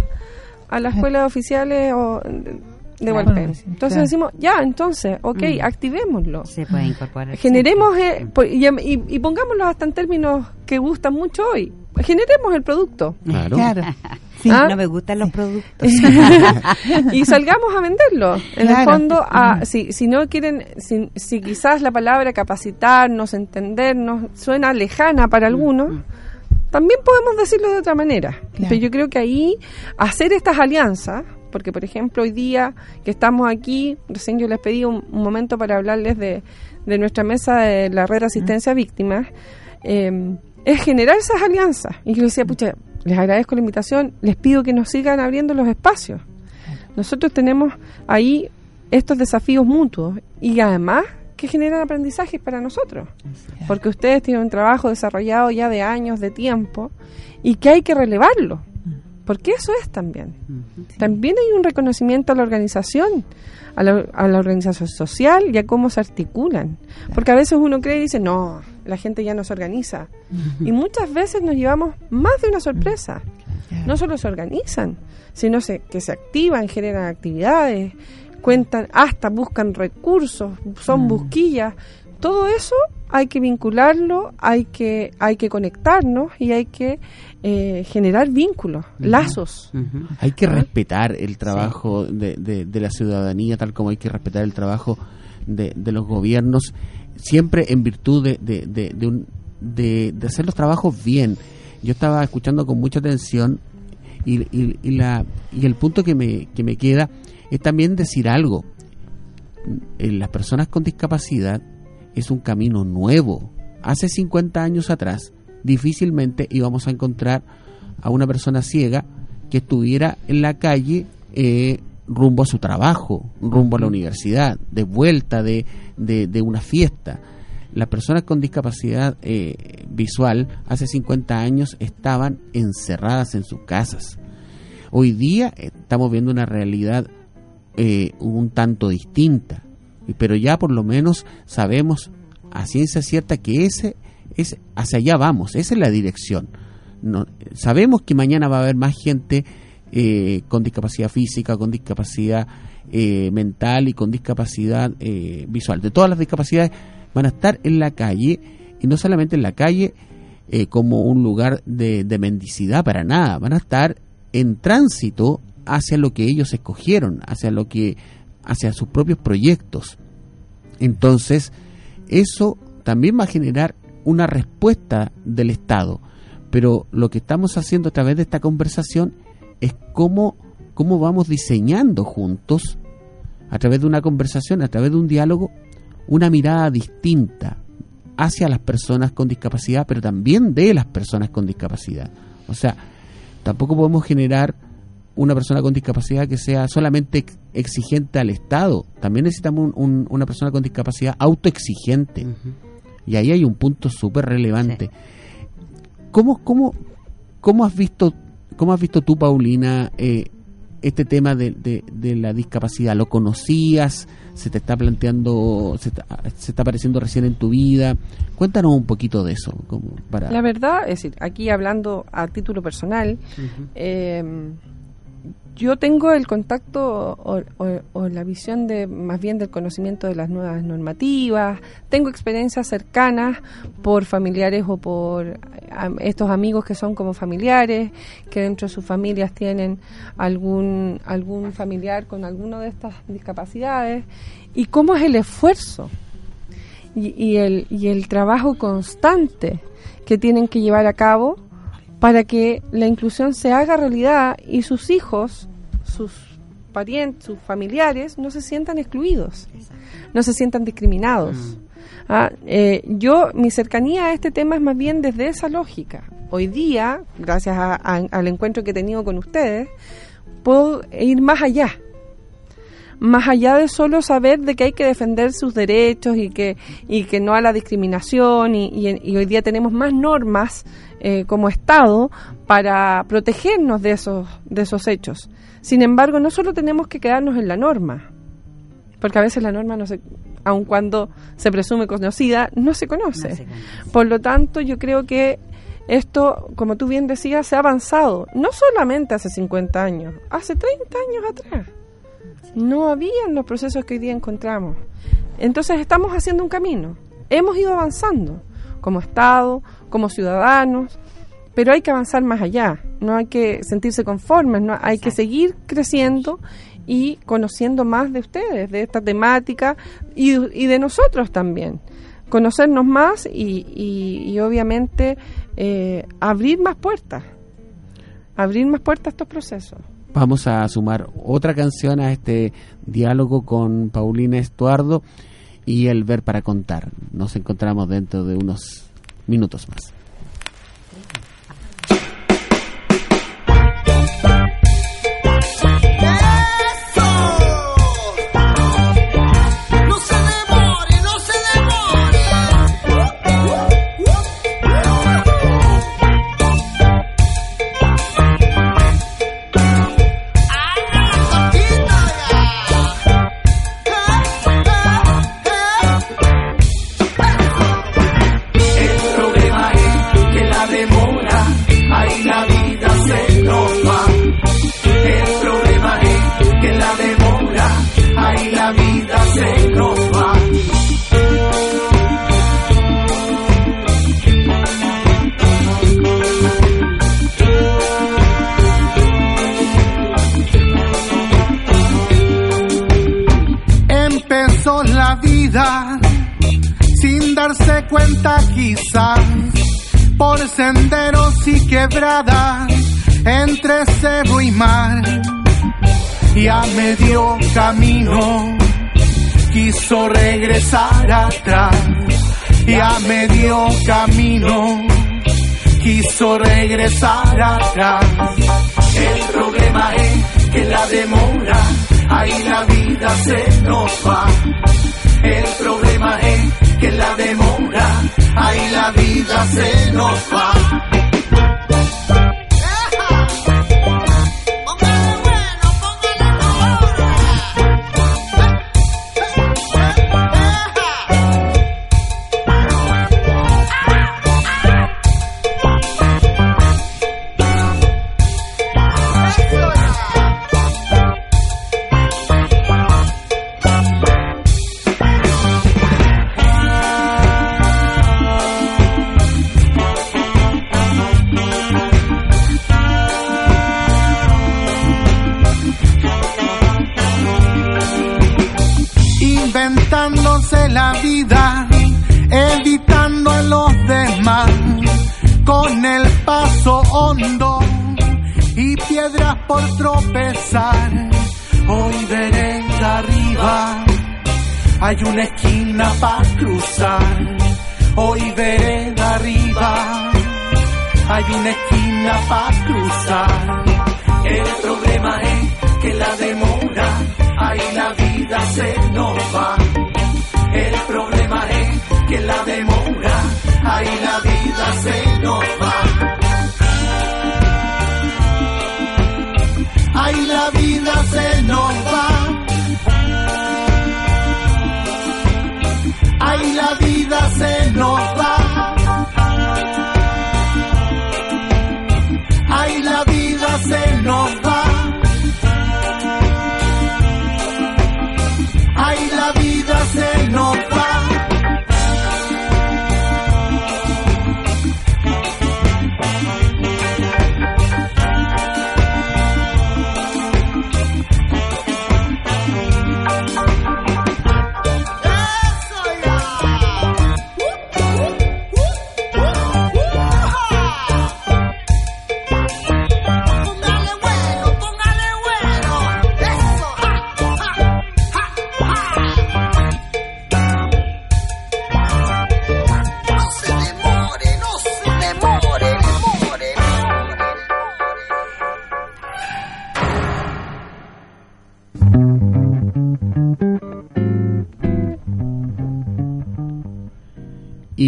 a la escuela de oficiales o de, Claro. Entonces Claro. decimos, ya, entonces, ok, Mm. activémoslo. Se puede incorporar. Generemos eh, po- y, y- y pongámoslo hasta en términos que gustan mucho hoy. Generemos el producto Claro. Claro. Sí. Ah. No me gustan los productos. y salgamos a venderlo. En el fondo, a- si, si no quieren, si, si quizás la palabra capacitarnos, entendernos, suena lejana para algunos, también podemos decirlo de otra manera. Claro. Pero yo creo que ahí hacer estas alianzas, porque por ejemplo hoy día que estamos aquí, recién yo les pedí un, un momento para hablarles de, de nuestra mesa de la red de asistencia a víctimas, eh, es generar esas alianzas. Y yo decía, pucha, les agradezco la invitación, les pido que nos sigan abriendo los espacios. Nosotros tenemos ahí estos desafíos mutuos y además que generan aprendizajes para nosotros, porque ustedes tienen un trabajo desarrollado ya de años, de tiempo, y que hay que relevarlo. Porque eso es también. También hay un reconocimiento a la organización, a la, a la, organización social y a cómo se articulan, porque a veces uno cree y dice, no, la gente ya no se organiza, y muchas veces nos llevamos más de una sorpresa. No solo se organizan, sino se, que se activan, generan actividades, cuentan, hasta buscan recursos, son busquillas. Todo eso hay que vincularlo, hay que, hay que conectarnos y hay que eh, generar vínculos, lazos. Hay que respetar el trabajo de, de, la ciudadanía, tal como hay que respetar el trabajo de, de los gobiernos, siempre en virtud de, de, un, de, hacer los trabajos bien. Yo estaba escuchando con mucha atención y, y, y, la, y el punto que me, que me queda es también decir algo. Las personas con discapacidad es un camino nuevo. Hace 50 años atrás difícilmente íbamos a encontrar a una persona ciega que estuviera en la calle eh, rumbo a su trabajo, rumbo a la universidad, de vuelta de, de, una fiesta. Las personas con discapacidad eh, visual hace 50 años estaban encerradas en sus casas. Hoy día estamos viendo una realidad eh, un tanto distinta, pero ya por lo menos sabemos a ciencia cierta que ese hacia allá vamos, esa es la dirección. Sabemos que mañana va a haber más gente eh, con discapacidad física, con discapacidad eh, mental y con discapacidad visual. De todas las discapacidades van a estar en la calle y no solamente en la calle como un lugar de, de mendicidad para nada, van a estar en tránsito hacia lo que ellos escogieron, hacia lo que hacia sus propios proyectos. Entonces, eso también va a generar una respuesta del Estado. Pero lo que estamos haciendo a través de esta conversación es cómo, cómo vamos diseñando juntos, a través de una conversación, a través de un diálogo, una mirada distinta hacia las personas con discapacidad, pero también de las personas con discapacidad. O sea, tampoco podemos generar una persona con discapacidad que sea solamente exigente al Estado. También necesitamos una persona con discapacidad autoexigente. Y ahí hay un punto súper relevante. ¿Cómo, cómo, cómo, has visto, ¿Cómo has visto tú, Paulina, eh, este tema de, de, la discapacidad? ¿Lo conocías? ¿Se te está planteando, se está, se está apareciendo recién en tu vida? Cuéntanos un poquito de eso. Como para... La verdad, es decir, aquí hablando a título personal, yo tengo el contacto o, la visión de más bien del conocimiento de las nuevas normativas, tengo experiencias cercanas por familiares o por estos amigos que son como familiares, que dentro de sus familias tienen algún, algún familiar con alguna de estas discapacidades, y cómo es el esfuerzo y, el, y el trabajo constante que tienen que llevar a cabo para que la inclusión se haga realidad y sus hijos sus parientes, sus familiares, no se sientan excluidos, no se sientan discriminados. Mm. Ah, eh, yo, mi cercanía a este tema es más bien desde esa lógica. Hoy día, gracias al encuentro que he tenido con ustedes, puedo ir más allá. Más allá de solo saber de que hay que defender sus derechos y que, y que no a la discriminación y, y hoy día tenemos más normas eh, como Estado para protegernos de esos, de esos hechos. Sin embargo, no solo tenemos que quedarnos en la norma, porque a veces la norma no se, aun cuando se presume conocida, no se conoce. Por lo tanto, yo creo que esto, como tú bien decías, se ha avanzado, no solamente hace 50 años, hace 30 años atrás. No habían los procesos que hoy día encontramos. Entonces estamos haciendo un camino. Hemos ido avanzando como Estado, como ciudadanos, pero hay que avanzar más allá, no hay que sentirse conformes, no hay que seguir creciendo y conociendo más de ustedes, de esta temática y, de nosotros también. Conocernos más y, obviamente eh, abrir más puertas, abrir más puertas a estos procesos. Vamos a sumar otra canción a este diálogo con Paulina Estuardo y el ver para contar. Nos encontramos dentro de unos minutos más. Senderos y quebradas entre cebo y mar y a medio camino quiso regresar atrás y a medio camino quiso regresar atrás. El problema es que la demora, ahí la vida se nos va. El problema es que la demora, ahí la vida se nos va.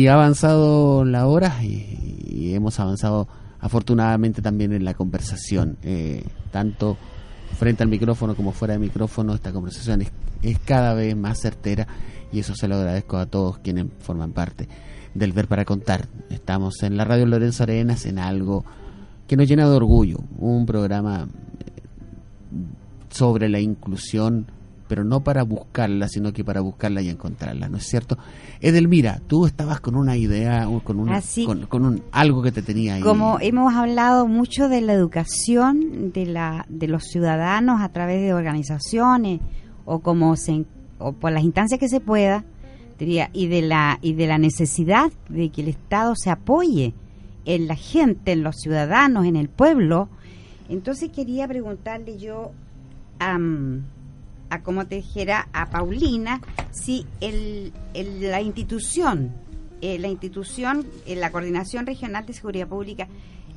Ha avanzado la hora y, hemos avanzado afortunadamente también en la conversación, eh, tanto frente al micrófono como fuera de micrófono, esta conversación es, es, cada vez más certera y eso se lo agradezco a todos quienes forman parte del Ver para Contar. Estamos en la radio Lorenzo Arenas en algo que nos llena de orgullo, un programa sobre la inclusión pero no para buscarla, sino que para buscarla y encontrarla, ¿no es cierto? Edelmira, tú estabas con una idea, con, una, ah, con, un, algo que te tenía ahí. Como hemos hablado mucho de la educación de, la, de los ciudadanos a través de organizaciones o como se, o por las instancias que se pueda, diría, y de la y de la necesidad de que el Estado se apoye en la gente, en los ciudadanos, en el pueblo. Entonces quería preguntarle yo a a como te dijera, a Paulina, si el, la institución, eh, la institución, eh, la Coordinación Regional de Seguridad Pública,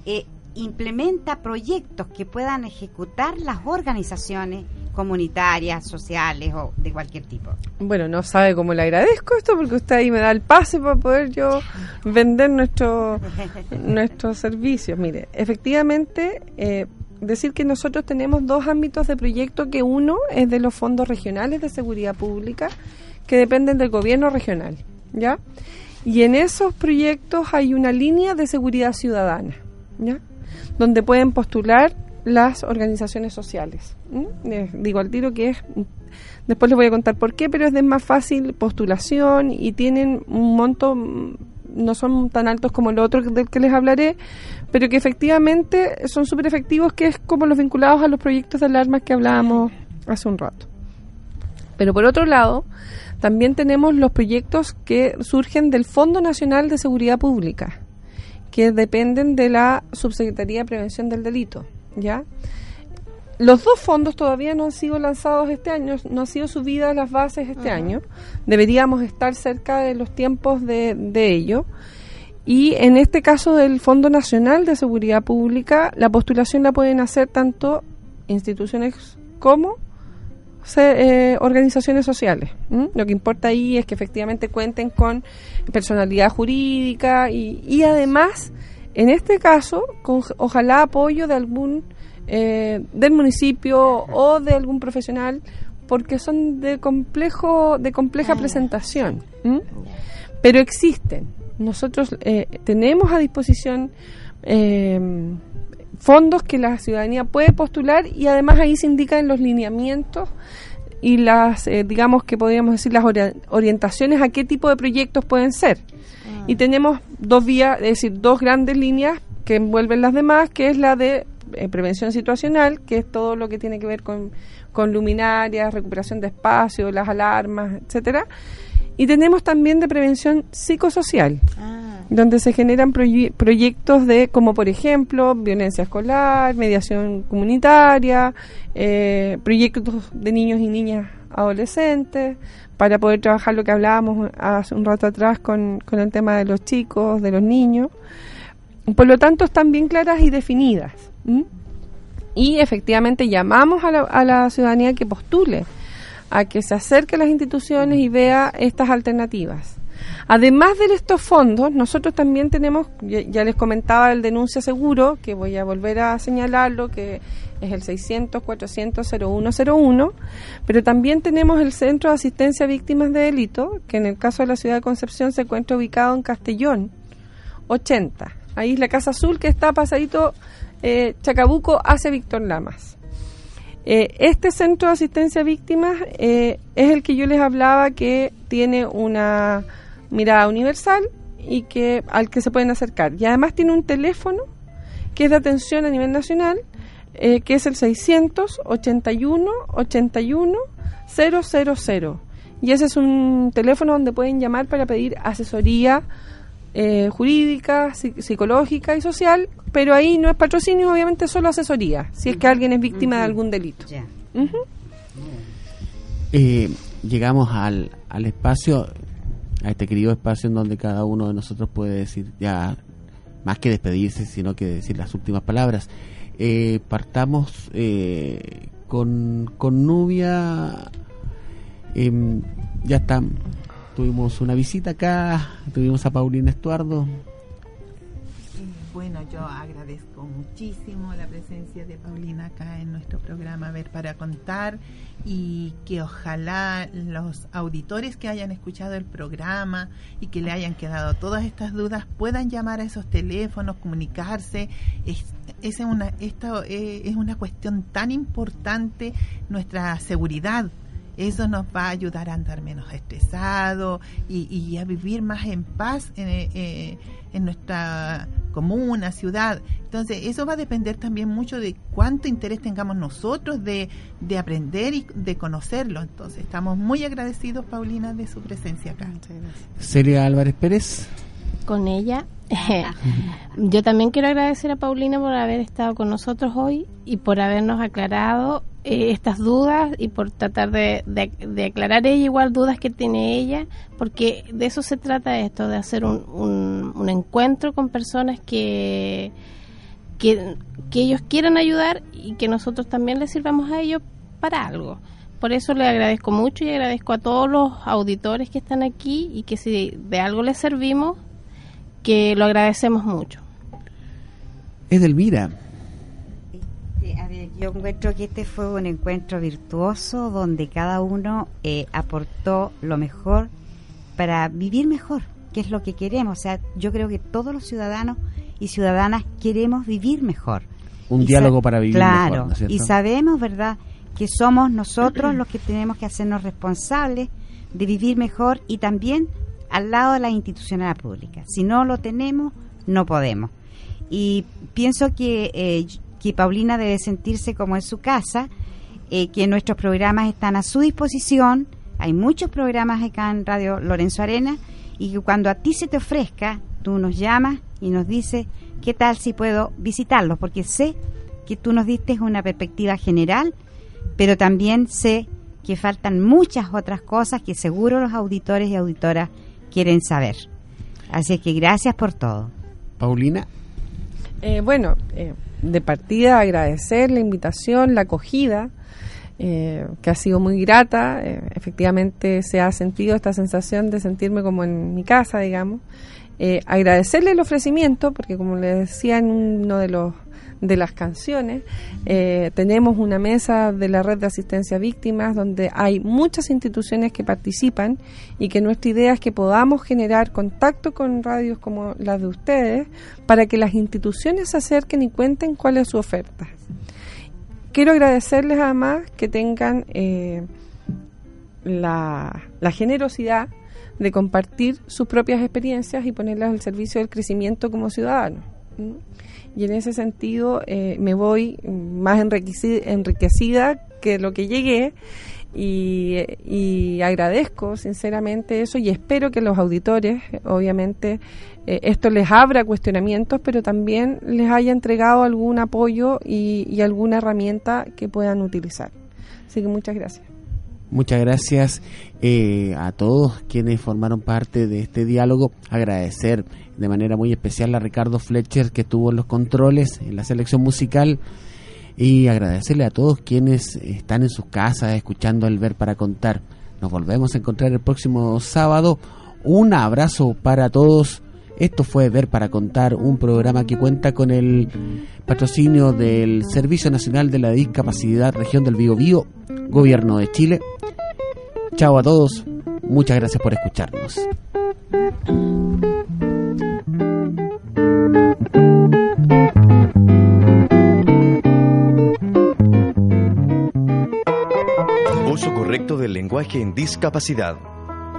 eh, implementa proyectos que puedan ejecutar las organizaciones comunitarias, sociales o de cualquier tipo. Bueno, no sabe cómo le agradezco esto porque usted ahí me da el pase para poder yo vender nuestro, nuestros servicios. Mire, efectivamente, eh, decir que nosotros tenemos dos ámbitos de proyecto, que uno es de los fondos regionales de seguridad pública, que dependen del gobierno regional, ¿ya? Y en esos proyectos hay una línea de seguridad ciudadana, ¿ya? Donde pueden postular las organizaciones sociales. digo al tiro que es, después les voy a contar por qué, pero es de más fácil postulación y tienen un monto no son tan altos como el otro del que les hablaré, pero que efectivamente son súper efectivos, que es como los vinculados a los proyectos de alarmas que hablábamos hace un rato. Pero por otro lado, también tenemos los proyectos que surgen del Fondo Nacional de Seguridad Pública, que dependen de la Subsecretaría de Prevención del Delito, ¿ya? Los dos fondos todavía no han sido lanzados este año, no han sido subidas las bases este año. Deberíamos estar cerca de los tiempos de, de ello. Y en este caso del Fondo Nacional de Seguridad Pública, la postulación la pueden hacer tanto instituciones como eh, organizaciones sociales. Lo que importa ahí es que efectivamente cuenten con personalidad jurídica y, y además, en este caso, con ojalá apoyo de algún eh, del municipio o de algún profesional porque son de complejo de compleja Ah, presentación pero existen. Nosotros eh, tenemos a disposición eh, fondos que la ciudadanía puede postular y además ahí se indican los lineamientos y las eh, digamos que podríamos decir las ori- orientaciones a qué tipo de proyectos pueden ser. Y tenemos dos vías, es decir, dos grandes líneas que envuelven las demás, que es la de eh, prevención situacional, que es todo lo que tiene que ver con, con luminarias, recuperación de espacio, las alarmas, etcétera. Y tenemos también de prevención psicosocial, Ah, donde se generan proye- proyectos de, como por ejemplo, violencia escolar, mediación comunitaria, eh, proyectos de niños y niñas adolescentes, para poder trabajar lo que hablábamos hace un rato atrás con, con el tema de los chicos, de los niños. Por lo tanto, están bien claras y definidas. ¿M? Y efectivamente llamamos a la, a la ciudadanía que postule, a que se acerque a las instituciones y vea estas alternativas. Además de estos fondos, nosotros también tenemos, ya les comentaba el denuncia seguro, que voy a volver a señalarlo, que es el 600-400-0101, pero también tenemos el Centro de Asistencia a Víctimas de Delito, que en el caso de la ciudad de Concepción se encuentra ubicado en Castellón, 80. Ahí es la Casa Azul que está pasadito eh, Chacabuco hacia Víctor Lamas. Eh, este centro de asistencia a víctimas eh, es el que yo les hablaba que tiene una mirada universal y que al que se pueden acercar. Y además tiene un teléfono que es de atención a nivel nacional, que es el 681 81 000. Y ese es un teléfono donde pueden llamar para pedir asesoría eh, jurídica, psi- psicológica y social, pero ahí no es patrocinio, obviamente solo asesoría, si es que alguien es víctima de algún delito. Ya. Ujú. Eh, llegamos al, al espacio, a este querido espacio en donde cada uno de nosotros puede decir ya más que despedirse, sino que decir las últimas palabras. Eh, partamos eh, con, con Nubia. Em, ya está. Tuvimos una visita acá, tuvimos a Paulina Estuardo. Bueno, yo agradezco muchísimo la presencia de Paulina acá en nuestro programa Ver para Contar y que ojalá los auditores que hayan escuchado el programa y que le hayan quedado todas estas dudas puedan llamar a esos teléfonos, comunicarse. Es, es una, esto eh, es una cuestión tan importante, nuestra seguridad eso nos va a ayudar a andar menos estresado y, y a vivir más en paz en, eh, en nuestra comuna, ciudad. Entonces, eso va a depender también mucho de cuánto interés tengamos nosotros de, de aprender y de conocerlo. Entonces, estamos muy agradecidos, Paulina, de su presencia acá. Celia Álvarez Pérez. Con ella. Yo también quiero agradecer a Paulina por haber estado con nosotros hoy y por habernos aclarado eh, estas dudas y por tratar de, de- de aclarar ella igual dudas que tiene ella, porque de eso se trata esto, de hacer un, un- un encuentro con personas que, que, que ellos quieran ayudar y que nosotros también les sirvamos a ellos para algo. Por eso le agradezco mucho y agradezco a todos los auditores que están aquí y que si de algo les servimos, que lo agradecemos mucho. Edelmira. Este, a ver, yo encuentro que este fue un encuentro virtuoso donde cada uno eh, aportó lo mejor para vivir mejor, que es lo que queremos. O sea, yo creo que todos los ciudadanos y ciudadanas queremos vivir mejor. Un Y diálogo para vivir claro, mejor, ¿no es cierto? y sabemos, ¿verdad?, que somos nosotros los que tenemos que hacernos responsables de vivir mejor y también al lado de la institucionalidad pública. Si no lo tenemos, no podemos. Y pienso que, eh, que Paulina debe sentirse como en su casa eh, que nuestros programas están a su disposición. Hay muchos programas acá en Radio Lorenzo Arena y que cuando a ti se te ofrezca, tú nos llamas y nos dices qué tal si puedo visitarlos, porque sé que tú nos diste una perspectiva general, pero también sé que faltan muchas otras cosas que seguro los auditores y auditoras quieren saber. Así que gracias por todo. Paulina. Eh, bueno, eh, de partida agradecer la invitación, la acogida, eh, que ha sido muy grata. efectivamente se ha sentido esta sensación de sentirme como en mi casa, digamos. agradecerle el ofrecimiento, porque como le decía en uno de los de las canciones. Eh, tenemos una mesa de la red de asistencia a víctimas donde hay muchas instituciones que participan y que nuestra idea es que podamos generar contacto con radios como las de ustedes para que las instituciones se acerquen y cuenten cuál es su oferta. Quiero agradecerles además que tengan eh, la, la generosidad de compartir sus propias experiencias y ponerlas al servicio del crecimiento como ciudadanos y en ese sentido eh, me voy más enriquecida, que lo que llegué y, agradezco sinceramente eso y espero que los auditores, obviamente, eh, esto les abra cuestionamientos, pero también les haya entregado algún apoyo y alguna herramienta que puedan utilizar. Así que muchas gracias. Muchas gracias eh, a todos quienes formaron parte de este diálogo. Agradecer de manera muy especial a Ricardo Fletcher que estuvo en los controles en la selección musical y agradecerle a todos quienes están en sus casas escuchando el ver para contar. Nos volvemos a encontrar el próximo sábado. Un abrazo para todos. Esto fue Ver para Contar, un programa que cuenta con el patrocinio del Servicio Nacional de la Discapacidad Región del Bío Bío, Gobierno de Chile. Chao a todos, muchas gracias por escucharnos. Del lenguaje en discapacidad.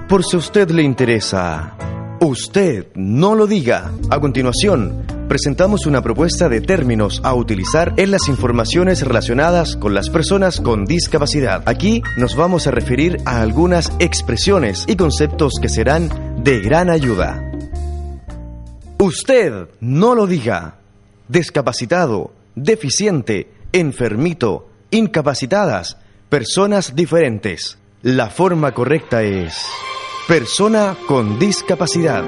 Por si a usted le interesa Usted no lo diga. A continuación, presentamos una propuesta de términos a utilizar en las informaciones relacionadas con las personas con discapacidad. Aquí nos vamos a referir a algunas expresiones y conceptos que serán de gran ayuda. Usted no lo diga. Discapacitado, deficiente, enfermito, incapacitadas, personas diferentes. La forma correcta es... Persona con discapacidad.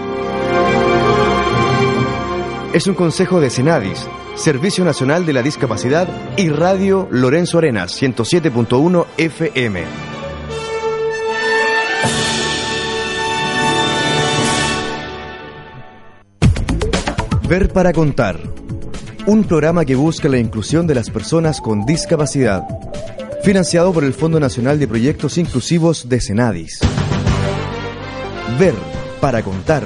Es un consejo de Senadis, Servicio Nacional de la Discapacidad y Radio Lorenzo Arenas 107.1 FM. Ver para contar. Un programa que busca la inclusión de las personas con discapacidad. Financiado por el Fondo Nacional de Proyectos Inclusivos de Senadis. Ver para contar.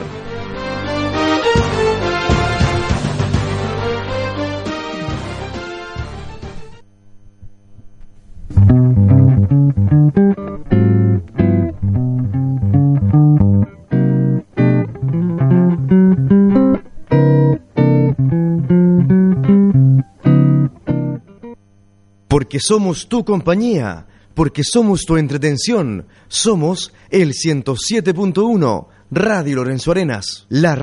Porque somos tu compañía porque somos tu entretención. Somos el 107.1 Radio Lorenzo Arenas, la